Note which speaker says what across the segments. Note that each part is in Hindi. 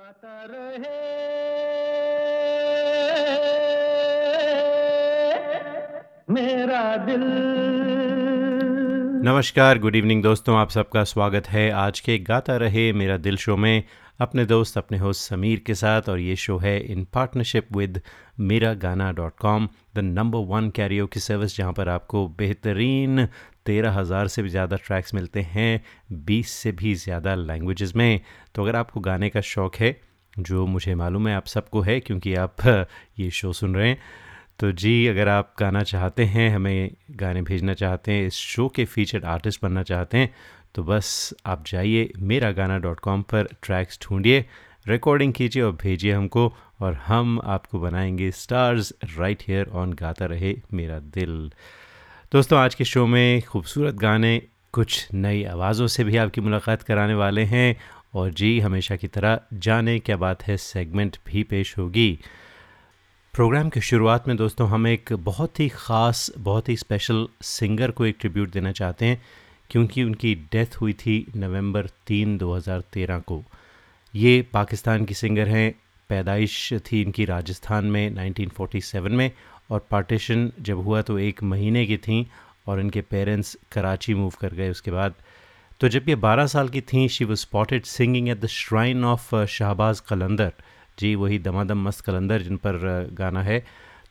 Speaker 1: गाता रहे। मेरा दिल।
Speaker 2: नमस्कार, गुड इवनिंग दोस्तों, आप सबका स्वागत है आज के गाता रहे मेरा दिल शो में। अपने दोस्त, अपने होस्ट समीर के साथ और ये शो है इन partnership with Mera Gaana dot com the number one karaoke की सर्विस जहाँ पर आपको बेहतरीन तेरह हज़ार से भी ज़्यादा ट्रैक्स मिलते हैं, बीस से भी ज़्यादा लैंग्वेजेस में। तो अगर आपको गाने का शौक़ है, जो मुझे मालूम है आप सबको है, क्योंकि आप, ये शो सुन रहे हैं तो जी, अगर आप गाना चाहते हैं, हमें गाने भेजना चाहते हैं, इस शो के फीचर्ड आर्टिस्ट बनना चाहते हैं तो बस आप जाइए मेरा गाना डॉट कॉम पर ट्रैक्स ढूंढिए रिकॉर्डिंग कीजिए और भेजिए हमको, और हम आपको बनाएँगे स्टार्स राइट हेयर ऑन गाता रहे मेरा दिल। दोस्तों, आज के शो में खूबसूरत गाने, कुछ नई आवाज़ों से भी आपकी मुलाकात कराने वाले हैं। और जी, हमेशा की तरह जाने क्या बात है, सेगमेंट भी पेश होगी। प्रोग्राम की शुरुआत में दोस्तों, हम एक बहुत ही ख़ास, बहुत ही स्पेशल सिंगर को एक ट्रिब्यूट देना चाहते हैं, क्योंकि उनकी डेथ हुई थी नवंबर तीन 2013 को। ये पाकिस्तान की सिंगर हैं, पैदाइश थी इनकी राजस्थान में 1947 में और पार्टीशन जब हुआ तो एक महीने की थी और इनके पेरेंट्स कराची मूव कर गए उसके बाद। तो जब ये 12 साल की थी she was spotted singing at the shrine of Shahbaz Qalandar ji वही दमादम मस्त कलंदर जिन पर uh, गाना है।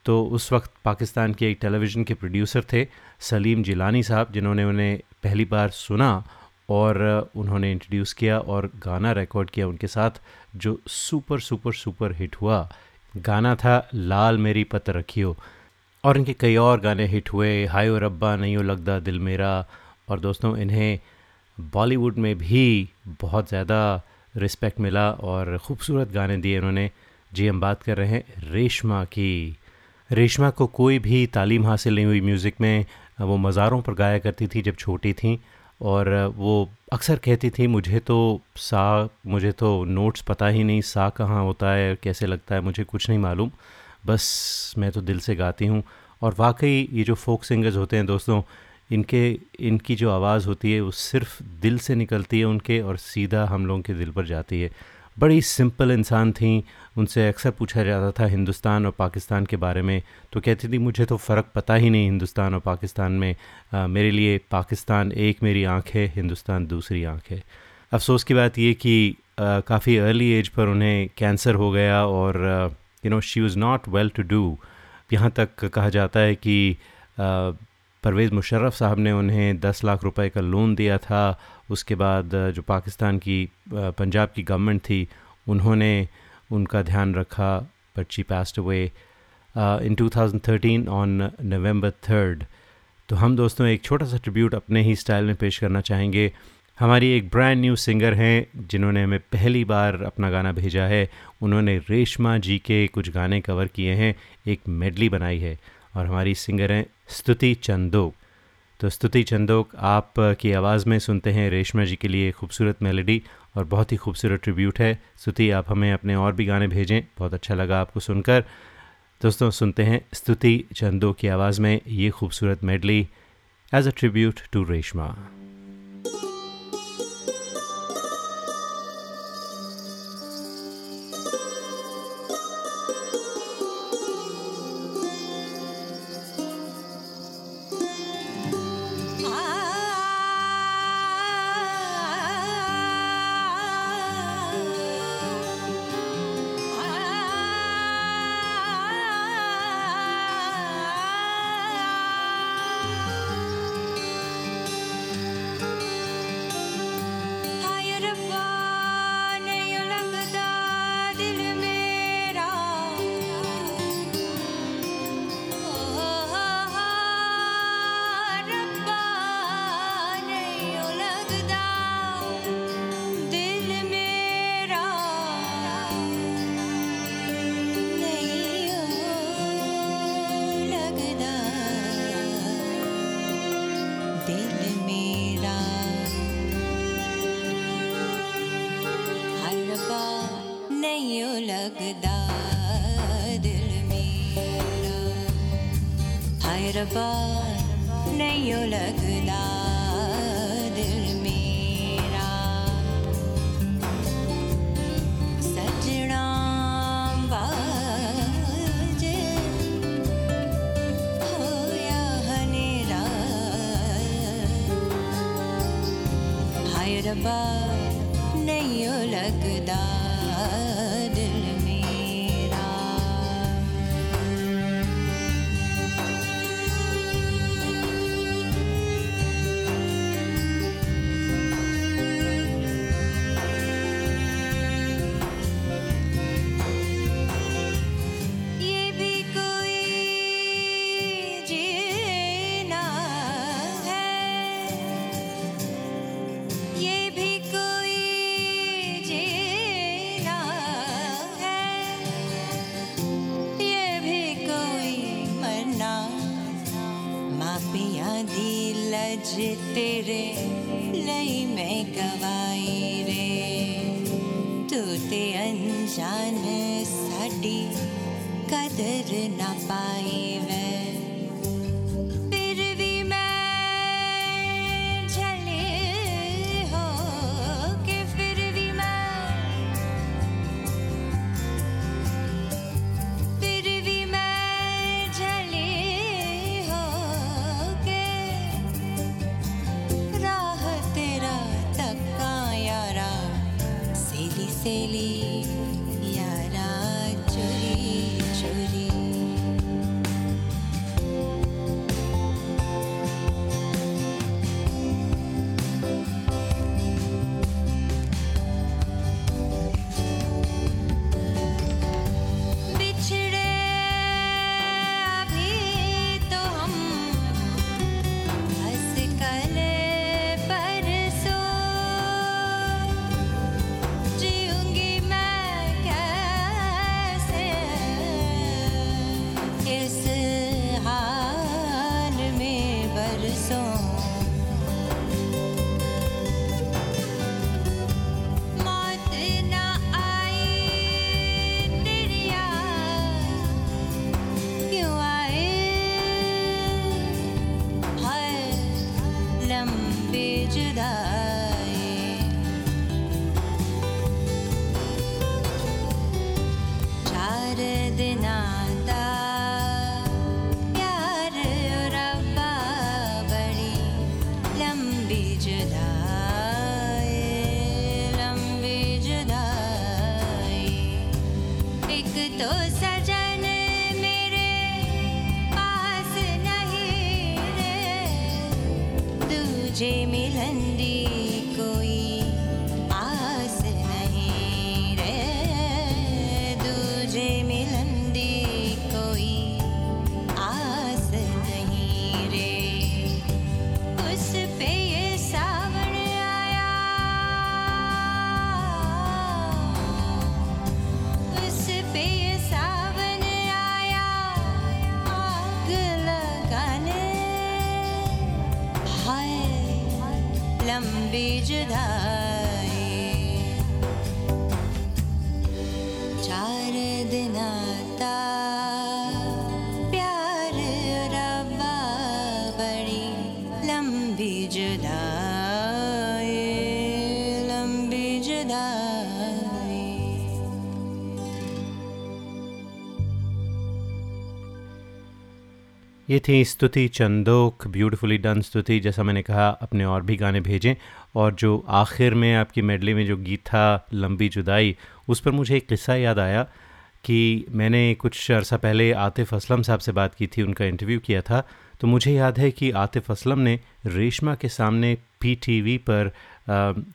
Speaker 2: तो उस वक्त पाकिस्तान के एक टेलीविज़न के प्रोड्यूसर थे सलीम जिलानी साहब जिन्होंने उन्हें पहली बार सुना और uh, उन्होंने इंट्रोड्यूस किया और गाना रिकॉर्ड किया उनके साथ जो सुपर सुपर सुपर हिट हुआ। गाना था, लाल मेरी पत रखियो। और इनके कई और गाने हिट हुए, हाय रब्बा, नहीं हो लगदा दिल मेरा। और दोस्तों, इन्हें बॉलीवुड में भी बहुत ज़्यादा रिस्पेक्ट मिला और ख़ूबसूरत गाने दिए इन्होंने। जी, हम बात कर रहे हैं रेशमा की। रेशमा को कोई भी तालीम हासिल नहीं हुई म्यूज़िक में। वो मज़ारों पर गाया करती थी जब छोटी थी। और वो अक्सर कहती थी, मुझे तो सा, मुझे तो नोट्स पता ही नहीं सा कहाँ होता है, कैसे लगता है, मुझे कुछ नहीं मालूम। बस मैं तो दिल से गाती हूँ। और वाकई ये जो फोक सिंगर्स होते हैं दोस्तों, इनके, इनकी जो आवाज़ होती है, वो सिर्फ़ दिल से निकलती है उनके और सीधा हम लोगों के दिल पर जाती है। बड़ी सिंपल इंसान थी उनसे अक्सर पूछा जाता था हिंदुस्तान और पाकिस्तान के बारे में। तो कहती थी मुझे तो फ़र्क पता ही नहीं हिंदुस्तान और पाकिस्तान में। आ, मेरे लिए पाकिस्तान एक मेरी आँख है हिंदुस्तान दूसरी आँख है। अफसोस की बात ये कि काफ़ी अर्ली एज पर उन्हें कैंसर हो गया और you know she was not well to do यहाँ तक कहा जाता है कि परवेज़ मुशर्रफ साहब ने उन्हें दस लाख रुपए का लोन दिया था। उसके बाद जो पाकिस्तान की पंजाब की गवर्नमेंट थी उन्होंने उनका ध्यान रखा but she passed away in 2013 on November third तो हम दोस्तों एक छोटा सा ट्रिब्यूट अपने ही स्टाइल में पेश करना चाहेंगे। हमारी एक ब्रांड न्यू सिंगर हैं, जिन्होंने हमें पहली बार अपना गाना भेजा है। उन्होंने रेशमा जी के कुछ गाने कवर किए हैं, एक मेडली बनाई है। और हमारी सिंगर हैं स्तुति चंदोक। तो स्तुति चंदोक, आप की आवाज़ में सुनते हैं रेशमा जी के लिए खूबसूरत मेलोडी और बहुत ही खूबसूरत ट्रिब्यूट है। स्तुति, आप हमें अपने और भी गाने भेजें। बहुत अच्छा लगा आपको सुनकर। दोस्तों, सुनते हैं स्तुति चंदो की आवाज़ में ये खूबसूरत
Speaker 3: medley as a tribute to Reshma बे च धा चार ये
Speaker 2: थी स्तुति चंदोक ब्यूटीफुली डन स्तुति, जैसा मैंने कहा, अपने और भी गाने भेजें। और जो आखिर में आपकी मेडली में जो गीत था, लंबी जुदाई, उस पर मुझे एक किस्सा याद आया कि मैंने कुछ अरसा पहले आतिफ असलम साहब से बात की थी, उनका इंटरव्यू किया था। तो मुझे याद है कि आतिफ असलम ने रेशमा के सामने पीटीवी पर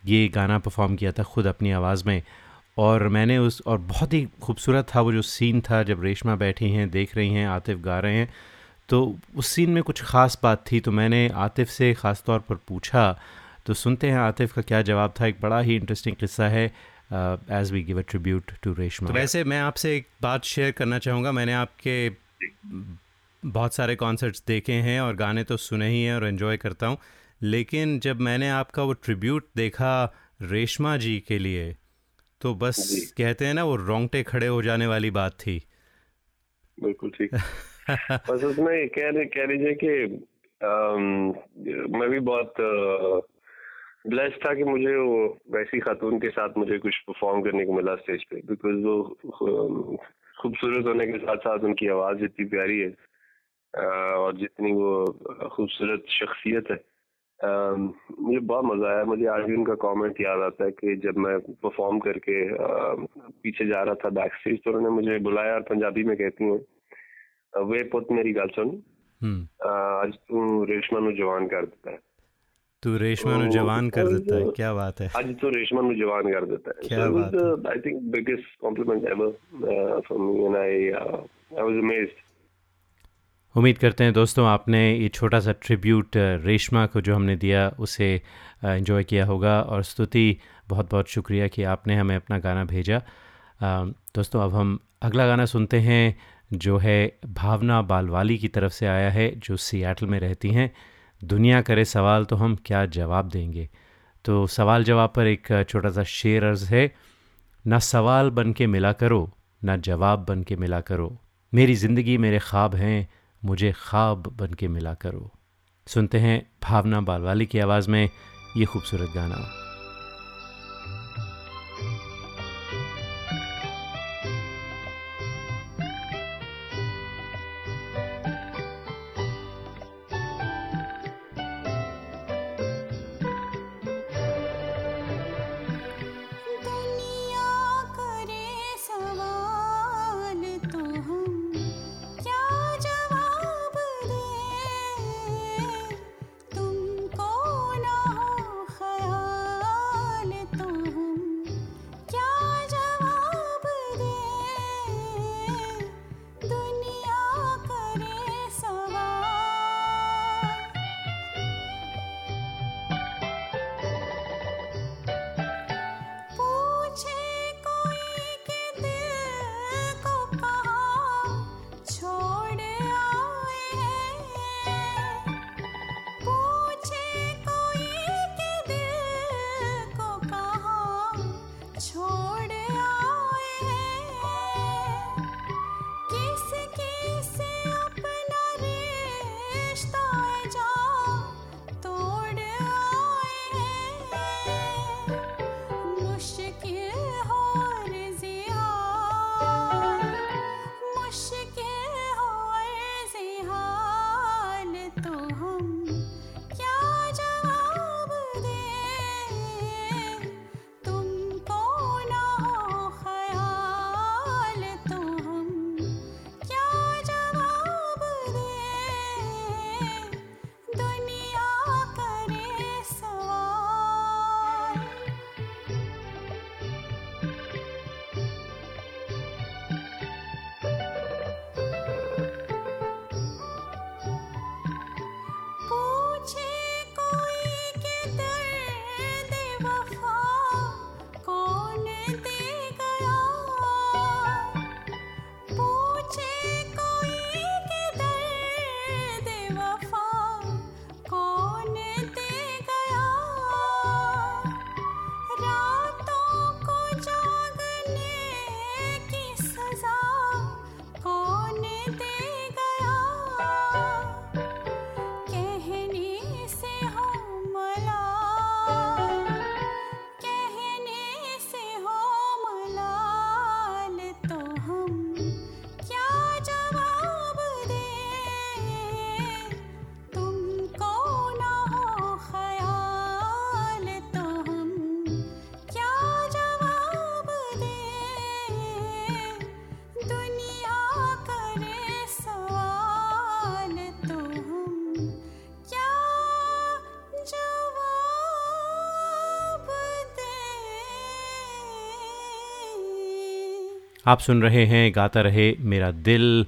Speaker 2: ये गाना परफॉर्म किया था खुद अपनी आवाज़ में। और मैंने उस, और बहुत ही खूबसूरत था वो जो सीन था, जब रेशमा बैठी हैं, देख रही हैं, आतिफ गा रहे हैं। तो उस सीन में कुछ ख़ास बात थी तो मैंने आतिफ से ख़ास तौर पर पूछा तो सुनते हैं आतिफ का क्या जवाब था। एक बड़ा ही इंटरेस्टिंग किस्सा है as we give a tribute to Reshma तो वैसे मैं आपसे एक बात शेयर करना चाहूँगा। मैंने आपके बहुत सारे कॉन्सर्ट्स देखे हैं और गाने तो सुने ही हैं और एंजॉय करता हूँ। लेकिन जब मैंने आपका वो ट्रिब्यूट देखा रेशमा जी के लिए तो बस कहते हैं ना वो रोंगटे खड़े हो जाने वाली बात थी।
Speaker 4: बिल्कुल ठीक। बस उसमें कह रहे कह लीजिए कि अम, मैं भी बहुत ब्लेस था कि मुझे वो वैसी खातून के साथ मुझे कुछ परफॉर्म करने को मिला स्टेज पे बिकॉज़ वो um, खूबसूरत होने के साथ साथ उनकी आवाज़ इतनी प्यारी है uh, और जितनी वो uh, खूबसूरत शख्सियत है। um, मुझे बहुत मज़ा आया मुझे आज भी उनका कमेंट याद आता है कि जब मैं परफॉर्म करके um, पीछे जा रहा था बैक स्टेज तो उन्होंने मुझे बुलाया और पंजाबी में कहती हूँ वे पुत मेरी गल सुन।
Speaker 2: हम्म।
Speaker 4: आज तू रेशमा नु जवान कर देता है।
Speaker 2: तू रेशमा
Speaker 4: तो,
Speaker 2: जवान कर देता है क्या बात है?
Speaker 4: आज तो रेशमा जवान कर देता है।
Speaker 2: क्या बात है?
Speaker 4: I think biggest compliment ever from me and I I was amazed
Speaker 2: उम्मीद करते हैं दोस्तों आपने ये छोटा सा ट्रिब्यूट uh, रेशमा को जो हमने दिया उसे uh, इन्जॉय किया होगा और स्तुति बहुत बहुत शुक्रिया कि आपने हमें अपना गाना भेजा। um, दोस्तों अब हम अगला गाना सुनते हैं जो है भावना बालवाली की तरफ़ से आया है जो सियाटल में रहती हैं। दुनिया करे सवाल तो हम क्या जवाब देंगे? तो सवाल जवाब पर एक छोटा सा शेर अर्ज़ है, ना सवाल बन के मिला करो, ना जवाब बन के मिला करो। मेरी ज़िंदगी मेरे ख्वाब हैं, मुझे ख्वाब बन के मिला करो। सुनते हैं भावना बालवाली की आवाज़ में ये खूबसूरत गाना। आप सुन रहे हैं, गाता रहे मेरा दिल।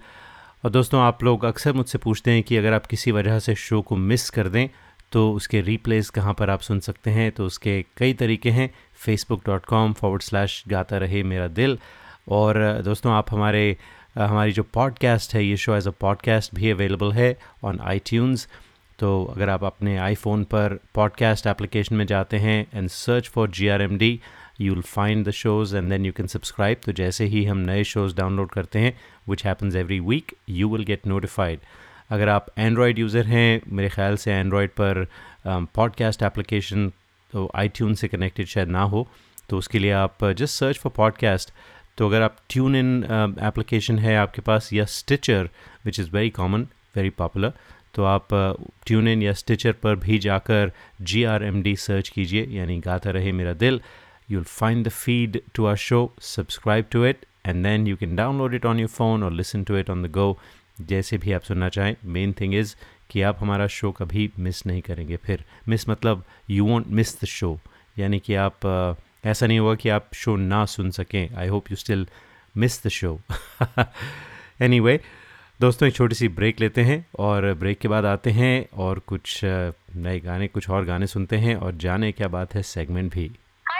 Speaker 2: और दोस्तों, आप लोग अक्सर मुझसे पूछते हैं कि अगर आप किसी वजह से शो को मिस कर दें तो उसके रीप्लेस कहाँ पर आप सुन सकते हैं? तो उसके कई तरीके हैं। Facebook dot com forward slash Gata Rahe Mera दिल। और दोस्तों, आप हमारे, हमारी जो पॉडकास्ट है, ये शो एज अ पॉडकास्ट भी अवेलेबल है ऑन आई तो अगर आप अपने आईफोन पर पॉडकास्ट एप्लीकेशन में जाते हैं and search for G R M D you will find the shows and then you can subscribe तो जैसे ही हम नए शोज़ डाउनलोड करते हैं which happens every week you will get notified अगर आप एंड्रॉयड यूज़र हैं, मेरे ख्याल से एंड्रॉयड पर पॉडकास्ट एप्लीकेशन तो आई से कनेक्टेड शायद ना हो तो उसके लिए आप जस्ट सर्च फॉर पॉडकास्ट तो अगर आप ट्यून इन एप्लीकेशन है आपके पास, या Stitcher which is very common very popular तो आप ट्यून इन या स्टिचर पर भी जाकर G R M D search कीजिए, यानी गाता रहे मेरा दिल। You'll find the feed to our show. Subscribe to it and then you can download it on your phone or listen to it on the go. जैसे भी आप सुनना चाहें मेन थिंग इज़ कि आप हमारा शो कभी मिस नहीं करेंगे। फिर मिस मतलब you won't miss the show यानी कि आप uh, ऐसा नहीं होगा कि आप शो ना सुन सकें। I hope you still miss the show anyway दोस्तों एक छोटी सी ब्रेक लेते हैं और ब्रेक के बाद आते हैं और कुछ नए गाने कुछ और गाने सुनते हैं और जाने क्या बात है सेगमेंट भी।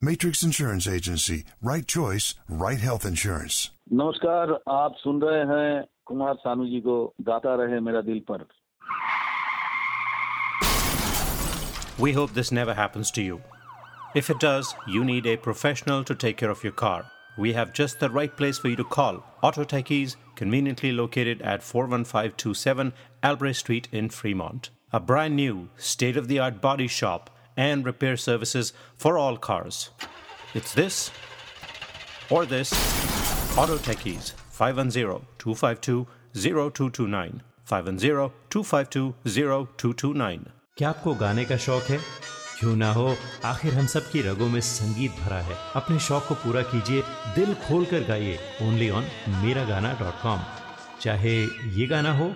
Speaker 5: Matrix Insurance Agency, right choice, right health insurance.
Speaker 6: नमस्कार आप सुन रहे हैं कुमार सानू जी को गाता रहे मेरा दिल पर
Speaker 2: We hope this never happens to you. If it does, you need a professional to take care of your car. We have just the right place for you to call. Auto Techies, conveniently located at 41527 Albrecht Street in Fremont. A brand new, state of the art body shop and repair services for all cars. It's this or this. Auto Techies 510-252-0229 510-252-0229 क्या आपको गाने का शौक है? क्यों ना हो? आखिर हम सब की रगों में संगीत भरा है। अपने शौक को पूरा कीजिए। दिल खोल कर गाइए। ओनली ऑन मेरा गाना डॉट कॉम चाहे ये गाना हो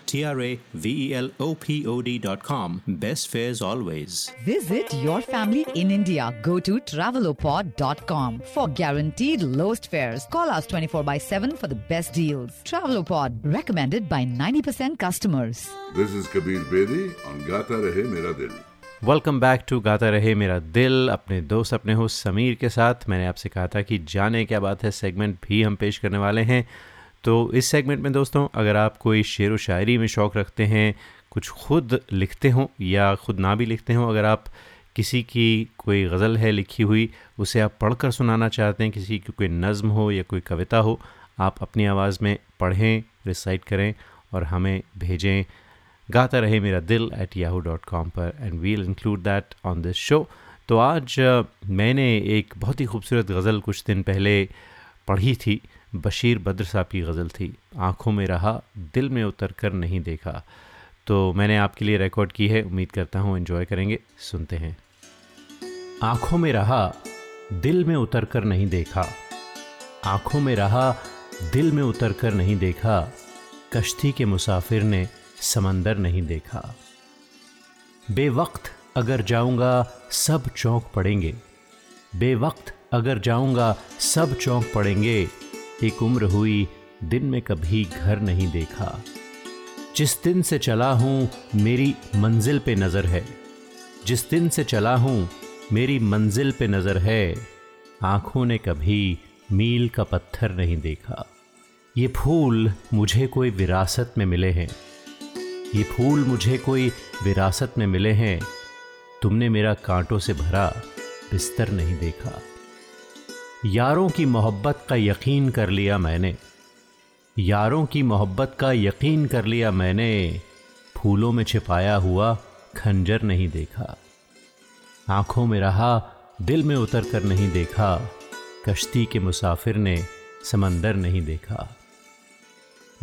Speaker 2: T R A V E L O P O D.com. Best fares always.
Speaker 7: Visit your family in India. Go to travelopod.com for guaranteed lowest fares. Call us 24 by 7 for the best deals. Travelopod, recommended by 90% customers.
Speaker 8: This is Kabir Bedi on Gata Rahe Mera Dil.
Speaker 2: Welcome back to Gata Rahe Mera दिल अपने दोस्त अपने होस्ट समीर के साथ मैंने आपसे कहा था कि जाने क्या बात है सेगमेंट भी हम पेश करने वाले हैं तो इस सेगमेंट में दोस्तों, अगर आप कोई शेर व शायरी में शौक़ रखते हैं, कुछ खुद लिखते हों या ख़ुद ना भी लिखते हों, अगर आप किसी की कोई गज़ल है लिखी हुई, उसे आप पढ़कर सुनाना चाहते हैं, किसी की कोई नज़म हो या कोई कविता हो, आप अपनी आवाज़ में पढ़ें रिसाइट करें और हमें भेजें। Gata Rahe Mera Dil at Yahoo dot com पर and we'll include that on this show तो आज मैंने एक बहुत ही खूबसूरत गज़ल कुछ दिन पहले पढ़ी थी। बशीर बद्र साहब की गज़ल थी। आँखों में रहा, दिल में उतर कर नहीं देखा। तो मैंने आपके लिए रिकॉर्ड की है, उम्मीद करता हूँ इन्जॉय करेंगे। सुनते हैं। आँखों में रहा, दिल में उतर कर नहीं देखा। आँखों में रहा, दिल में उतर कर नहीं देखा। कश्ती के मुसाफिर ने समंदर नहीं देखा। बेवक्त अगर जाऊँगा, सब चौंक पड़ेंगे। बेवक्त अगर जाऊँगा, सब चौंक पड़ेंगे। एक उम्र हुई, दिन में कभी घर नहीं देखा। जिस दिन से चला हूँ, मेरी मंजिल पे नज़र है। जिस दिन से चला हूँ, मेरी मंजिल पे नज़र है। आँखों ने कभी मील का पत्थर नहीं देखा। ये फूल मुझे कोई विरासत में मिले हैं। ये फूल मुझे कोई विरासत में मिले हैं। तुमने मेरा कांटों से भरा बिस्तर नहीं देखा। यारों की मोहब्बत का यकीन कर लिया मैंने। यारों की मोहब्बत का यकीन कर लिया मैंने। फूलों में छिपाया हुआ खंजर नहीं देखा। आँखों में रहा, दिल में उतर कर नहीं देखा। कश्ती के मुसाफिर ने समंदर नहीं देखा।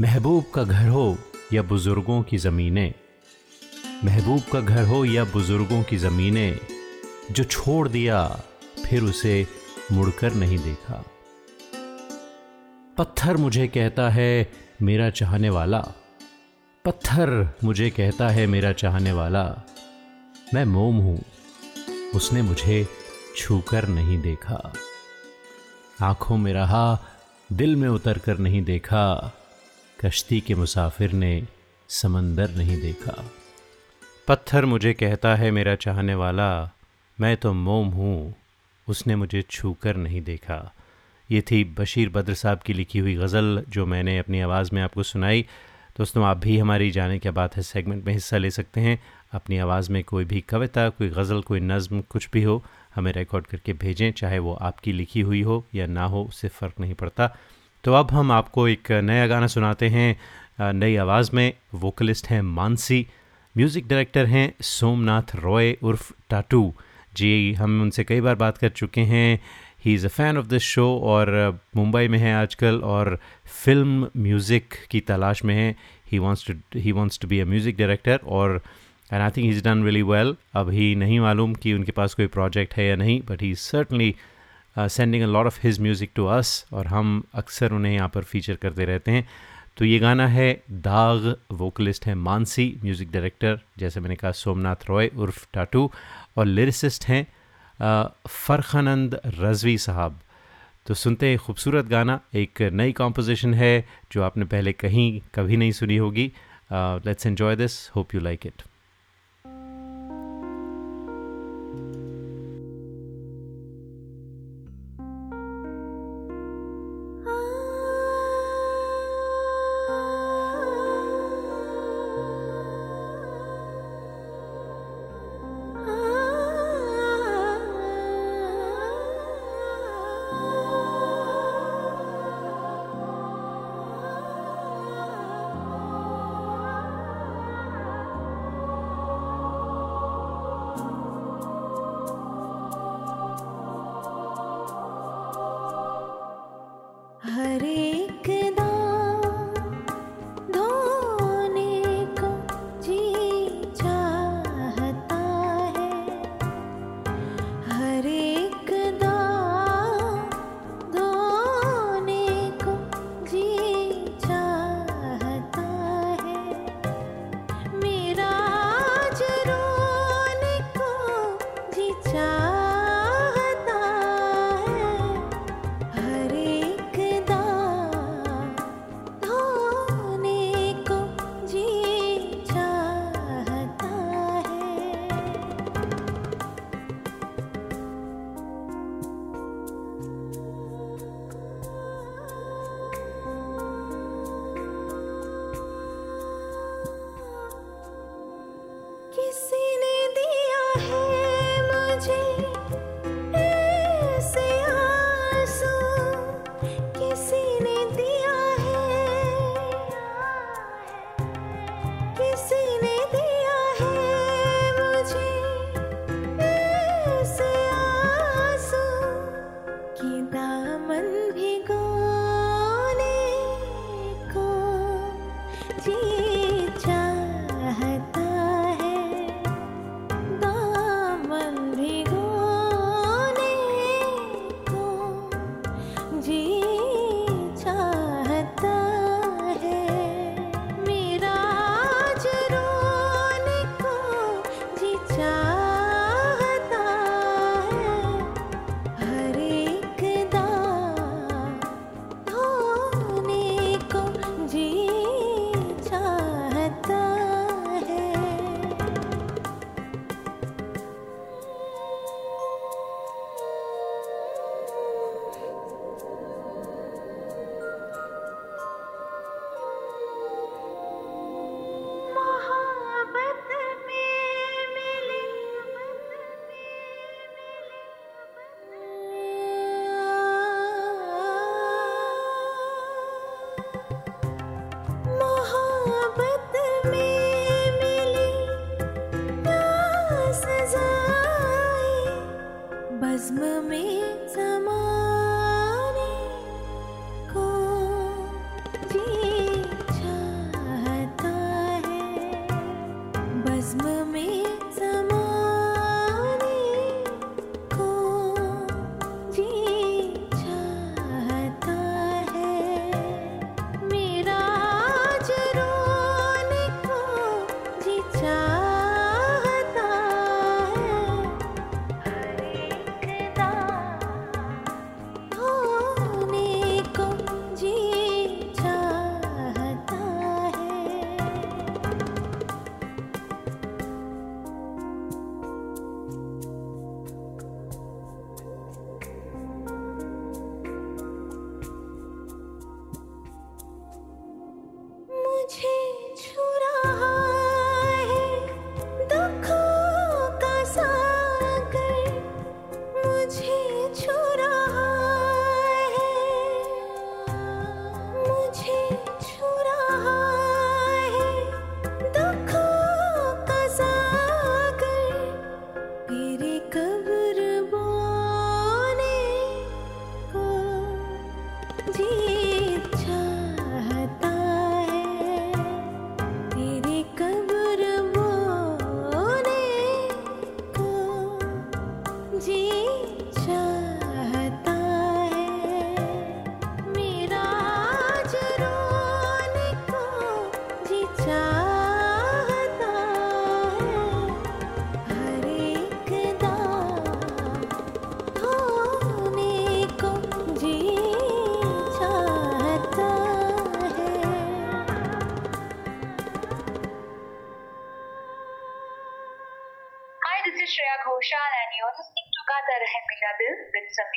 Speaker 2: महबूब का घर हो या बुज़ुर्गों की ज़मीनें? महबूब का घर हो या बुज़ुर्गों की ज़मीनें? जो छोड़ दिया, फिर उसे मुड़कर नहीं देखा। पत्थर मुझे कहता है, मेरा चाहने वाला। पत्थर मुझे कहता है, मेरा चाहने वाला। मैं मोम हूँ, उसने मुझे छूकर नहीं देखा। आँखों में रहा, दिल में उतर कर नहीं देखा। कश्ती के मुसाफिर ने समंदर नहीं देखा। पत्थर मुझे कहता है, मेरा चाहने वाला। मैं तो मोम हूँ उसने मुझे छू कर नहीं देखा। ये थी बशीर बद्र साहब की लिखी हुई गज़ल, जो मैंने अपनी आवाज़ में आपको सुनाई। दोस्तों, आप भी हमारी जाने क्या बात है सेगमेंट में हिस्सा ले सकते हैं। अपनी आवाज़ में कोई भी कविता, कोई गज़ल, कोई नज़म, कुछ भी हो, हमें रिकॉर्ड करके भेजें, चाहे वो आपकी लिखी हुई हो या ना हो, उससे फ़र्क नहीं पड़ता। तो अब हम आपको एक नया गाना सुनाते हैं। नई आवाज़ में वोकलिस्ट हैं मानसी म्यूज़िक डायरेक्टर हैं सोमनाथ रॉय उर्फ़ टाटू। जी, हम उनसे कई बार बात कर चुके हैं। He is a fan of this show और मुंबई में है आजकल और फ़िल्म म्यूज़िक की तलाश में है। He wants to he wants to be a music director और and I think is done really well अभी नहीं मालूम कि उनके पास कोई प्रोजेक्ट है या नहीं but he is certainly sending a lot of his music to us और हम अक्सर उन्हें यहाँ पर फीचर करते रहते हैं। तो ये गाना है दाग वोकलिस्ट है मानसी म्यूज़िक डायरेक्टर जैसे मैंने कहा, सोमनाथ रॉय, उर्फ़ टाटू। और लिरिसिस्ट हैं फ़रखानंद रजवी साहब। तो सुनते हैं खूबसूरत गाना, एक नई कॉम्पोजिशन है, जो आपने पहले कहीं कभी नहीं सुनी होगी।
Speaker 3: Let's
Speaker 9: enjoy this hope you like it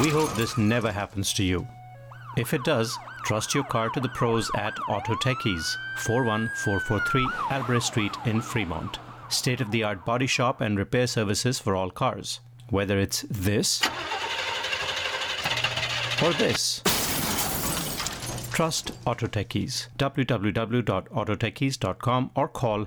Speaker 2: We hope this never happens to you. If it does, trust your car to the pros at Auto Techies, 41443 Albrecht Street in Fremont. State of the art body shop and repair services for all cars. Whether it's this or this. Trust Auto Techies. www.autotechies.com or call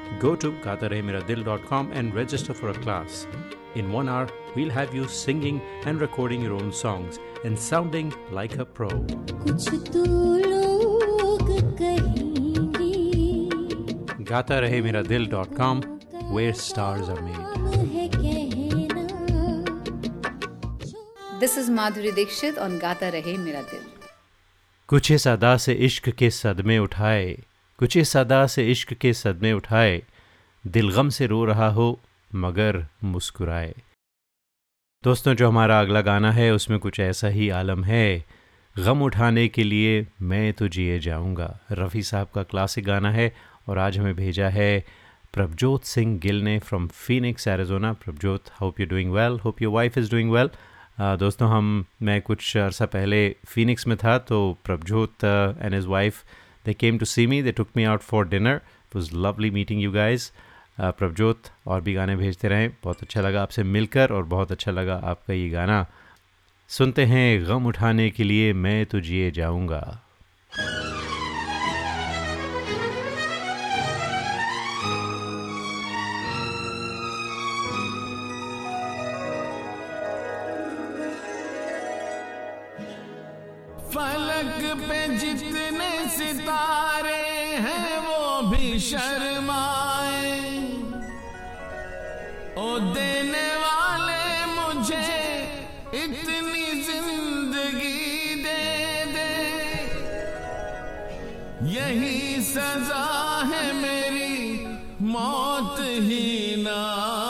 Speaker 2: Go to gatarehmeradil.com and register for a class. In one hour, we'll have you singing and recording your own songs and sounding like a pro.
Speaker 3: कुछ तो लोग कहेंगे
Speaker 2: gatarehmeradil.com where stars are made.
Speaker 3: है कहना
Speaker 10: This is Madhuri Dixit on Gata Rahe Mera Dil.
Speaker 2: कुछ इस अदा से इश्क के सदमे उठाए कुछ इस अदा से इश्क के सदमे उठाए, दिल गम से रो रहा हो, मगर मुस्कुराए। दोस्तों, जो हमारा अगला गाना है, उसमें कुछ ऐसा ही आलम है। गम उठाने के लिए मैं तो जिए जाऊँगा। रफ़ी साहब का क्लासिक गाना है और आज हमें भेजा है प्रभजोत सिंह गिल ने from Phoenix Arizona Prabhjot hope you doing well hope your wife is doing well दोस्तों, हम, मैं कुछ अर्सा पहले फीनिक्स में था तो Prabhjot and his wife they came to see me they took me out for dinner was lovely meeting you guys Prabhjot और भी गाने भेजते रहें बहुत अच्छा लगा आपसे मिलकर और बहुत अच्छा लगा आपका ये गाना सुनते हैं गम उठाने के लिए मैं तो जिए जाऊँगा
Speaker 11: भी शर्माए। ओ, देने वाले मुझे इतनी ज़िंदगी दे दे। यही सजा है मेरी, मौत ही ना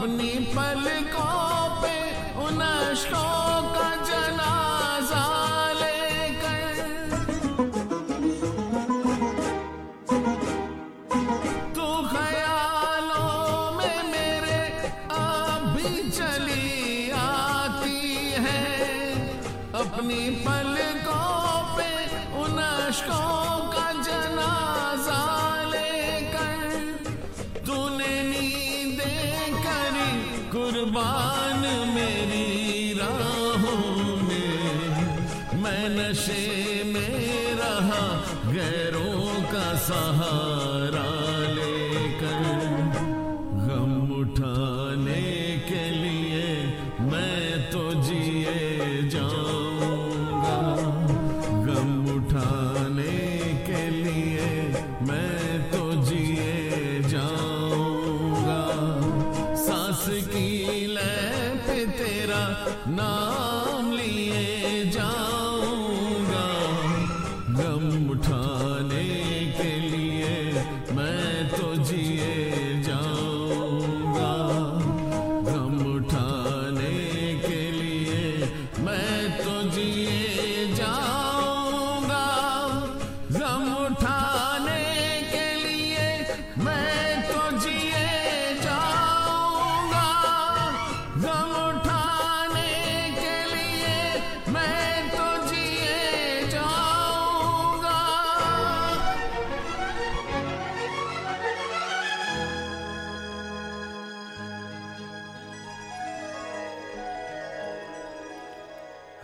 Speaker 11: अपनी पलकों पे उन अशकों सहा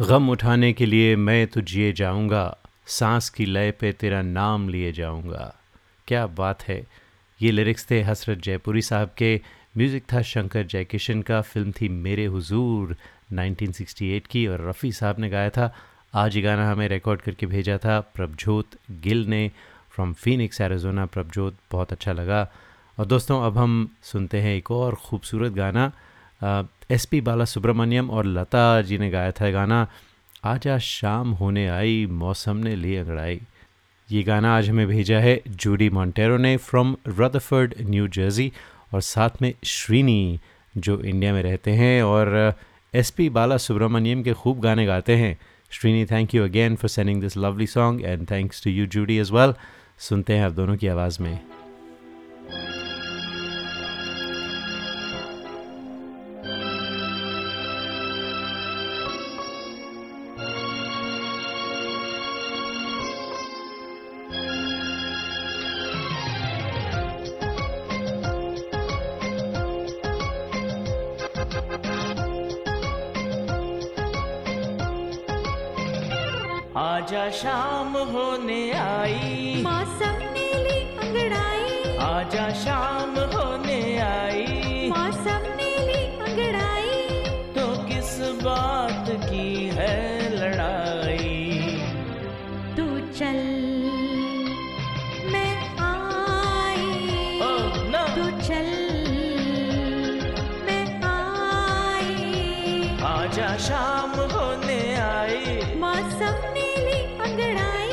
Speaker 11: गम उठाने के लिए मैं तो जिए जाऊँगा, सांस की लय पे तेरा नाम लिए जाऊँगा।
Speaker 2: क्या बात है। ये लिरिक्स थे हसरत जयपुरी साहब के। म्यूज़िक था शंकर जयकिशन का। फ़िल्म थी मेरे हुजूर 1968 की और रफ़ी साहब ने गाया था। आज ये गाना हमें रिकॉर्ड करके भेजा था। प्रभजोत गिल ने। फ्रॉम फीनिक्स एरिजोना प्रभजोत, बहुत अच्छा लगा। और दोस्तों, अब हम सुनते हैं एक और ख़ूबसूरत गाना। एस पी बाला सुब्रमण्यम और लता जी ने गाया था गाना, आजा शाम होने आई, मौसम ने ली अंगड़ाई। ये गाना आज हमें भेजा है जूडी मॉन्टेरो ने फ्रॉम रदरफर्ड, न्यू जर्सी और साथ में श्रीनी, जो इंडिया में रहते हैं और एस पी बाला सुब्रमण्यम के खूब गाने गाते हैं। Srini thank you again for sending this lovely song and thanks to you Judy as well सुनते हैं आप दोनों की आवाज़ में।
Speaker 1: आजा शाम होने आई।
Speaker 12: मौसम नीली अंगड़ाई।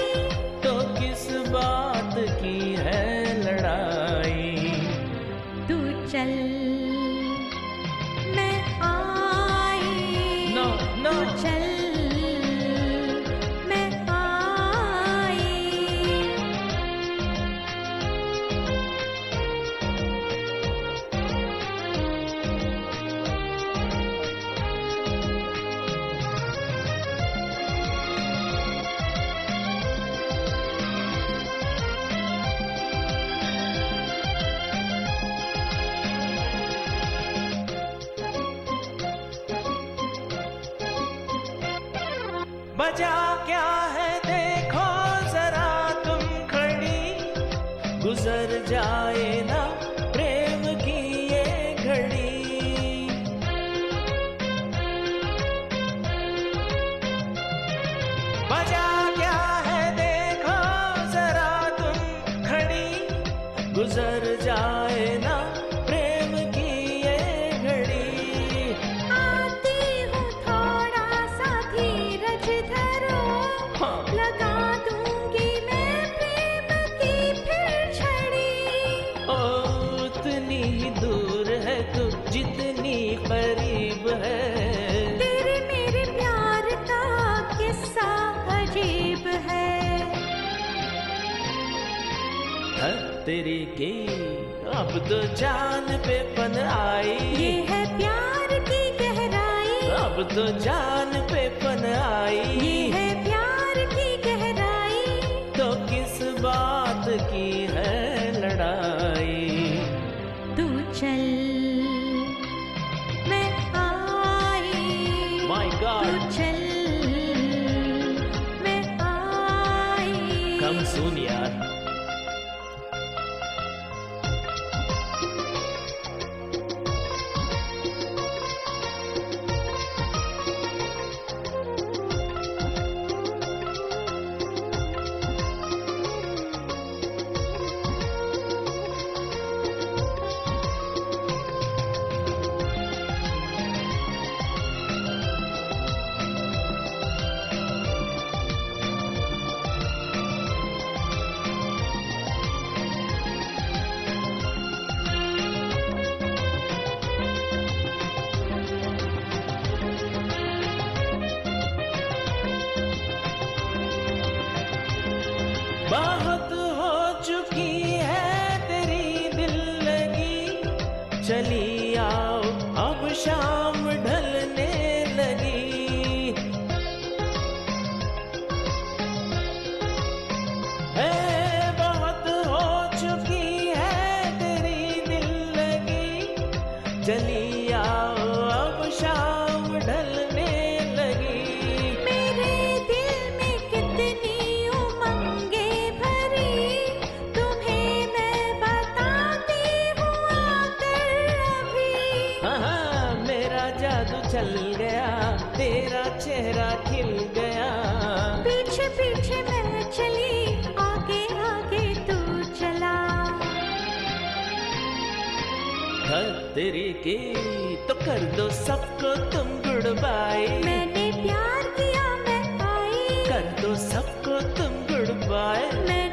Speaker 1: अब तो जान पे पन आई।
Speaker 12: ये है प्यार की गहराई।
Speaker 1: अब तो जान पे पन आई। ये है घर के की तो कर दो सबको तुम गुड बाय
Speaker 3: मैंने प्यार किया मैं आई
Speaker 1: कर दो सबको तुम गुड बाय
Speaker 3: मैंने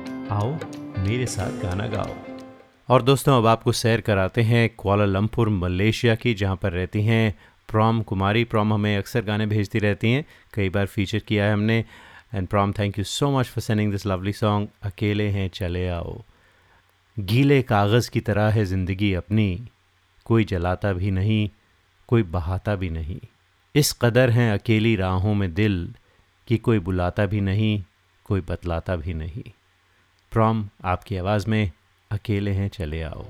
Speaker 13: आओ, मेरे साथ गाना गाओ। और दोस्तों, अब आपको सैर कराते हैं कुआलालंपुर मलेशिया की, जहाँ पर रहती हैं प्रॉम कुमारी। प्रॉम हमें अक्सर गाने भेजती रहती हैं। कई बार फीचर किया है हमने। And prom thank you so much for sending this lovely song अकेले हैं, चले आओ। गीले कागज़ की तरह है ज़िंदगी अपनी। कोई जलाता भी नहीं, कोई बहाता भी नहीं। इस कदर हैं अकेली राहों में दिल, कि कोई बुलाता भी नहीं, कोई बतलाता भी नहीं। प्रॉम आपकी आवाज़ में अकेले हैं चले आओ।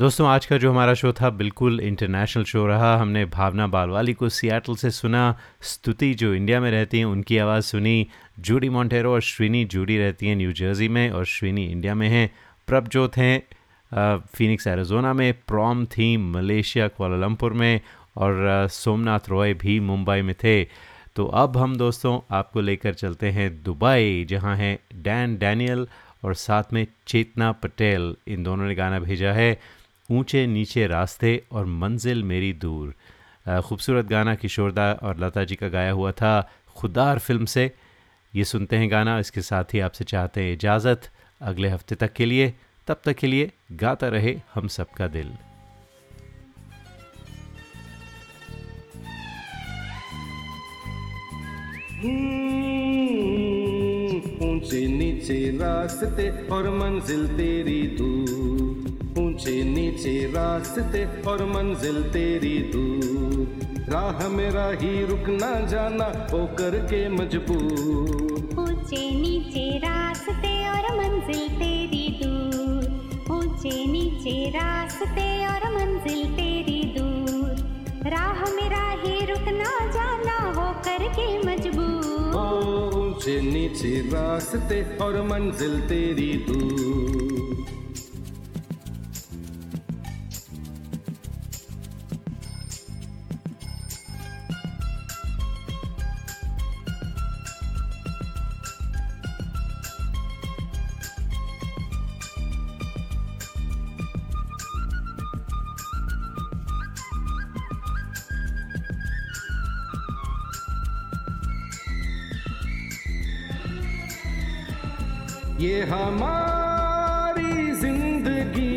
Speaker 2: दोस्तों, आज का जो हमारा शो था, बिल्कुल इंटरनेशनल शो रहा। हमने भावना बालवाली को सियाटल से सुना, स्तुति जो इंडिया में रहती हैं, उनकी आवाज़ सुनी, जूडी मॉन्टेरो और श्रीनी जूडी रहती हैं न्यू जर्सी में और श्रीनी इंडिया में हैं। प्रभजोत हैं फिनिक्स, एरिजोना में, प्रॉम थी मलेशिया कोलालमपुर में और सोमनाथ रॉय भी मुंबई में थे। तो अब हम दोस्तों, आपको लेकर चलते हैं दुबई, जहाँ हैं डैन डैनियल और साथ में चेतना पटेल। इन दोनों ने गाना भेजा है। ऊँचे नीचे रास्ते और मंजिल मेरी दूर। खूबसूरत गाना किशोरदा और लता जी का गाया हुआ था खुदार फ़िल्म से। ये सुनते हैं गाना, इसके साथ ही आपसे चाहते हैं इजाज़त। अगले हफ़्ते तक के लिए, तब तक के लिए गाता रहे हम सबका दिल।
Speaker 14: ऊँचे नीचे रास्ते और मंजिल तेरी दूर। ऊँचे नीचे रास्ते और मंजिल तेरी दूर। राह मेरा ही रुकना जाना ओ करके मजबूर।
Speaker 15: ऊँचे नीचे रास्ते और मंजिल तेरी दूर। ऊँचे नीचे रास्ते और मंजिल तेरी दूर। राह मेरा ही रुकना जाना हो करके मजबूर।
Speaker 14: ऊँचे नीचे रास्ते और मंजिल तेरी दूर। हमारी ज़िंदगी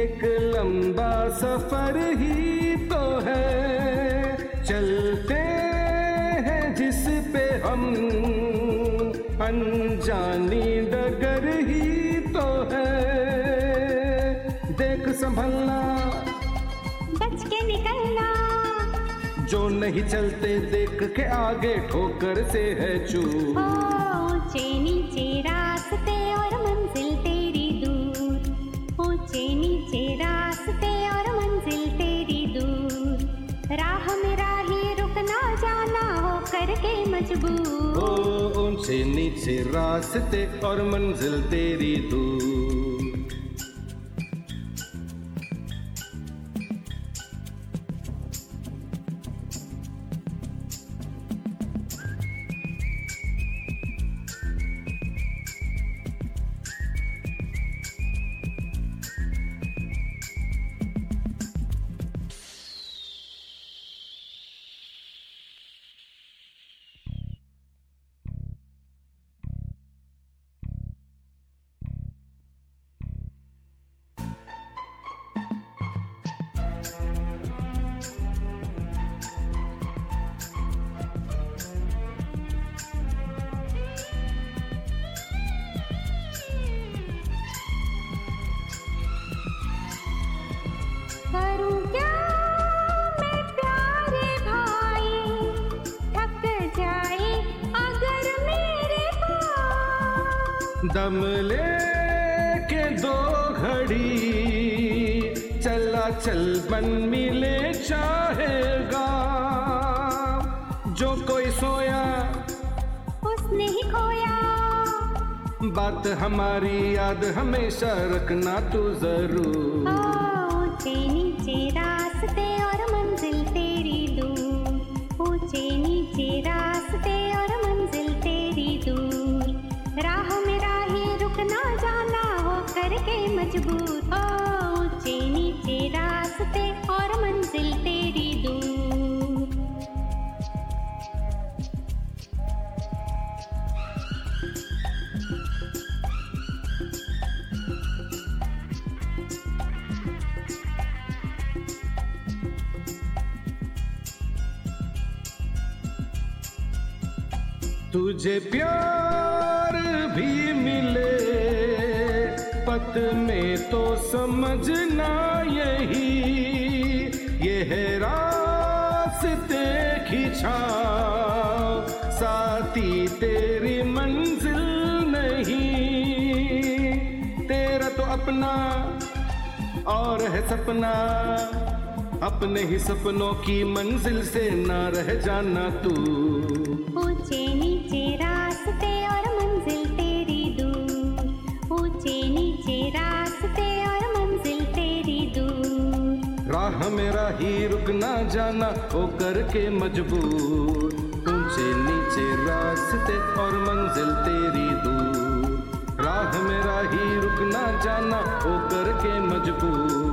Speaker 14: एक लंबा सफ़र ही तो है। चलते हैं जिस पे हम अनजानी डगर ही तो है। देख संभलना।
Speaker 15: बच के निकलना।
Speaker 14: जो नहीं चलते देख के आगे ठोकर से है चू
Speaker 15: मजबूर
Speaker 14: ओ ऊँचे नीचे रास्ते और मंजिल तेरी दूर। याद हमेशा रखना तू ज़रूर।
Speaker 15: ओ, नीचे रास्ते और
Speaker 14: तुझे प्यार भी मिले, पत में तो समझना यही, ये है रास्ते छाँव, साथी तेरी मंजिल नहीं। तेरा तो अपना और है सपना, अपने ही सपनों की मंजिल से ना रह जाना तू।
Speaker 3: रास्ते और मंजिल तेरी दूर।
Speaker 14: राह मेरा ही रुक ना जाना हो करके मजबूर। ऊँचे नीचे रास्ते और मंजिल तेरी दूर। राह मेरा ही रुक ना जाना हो करके मजबूर।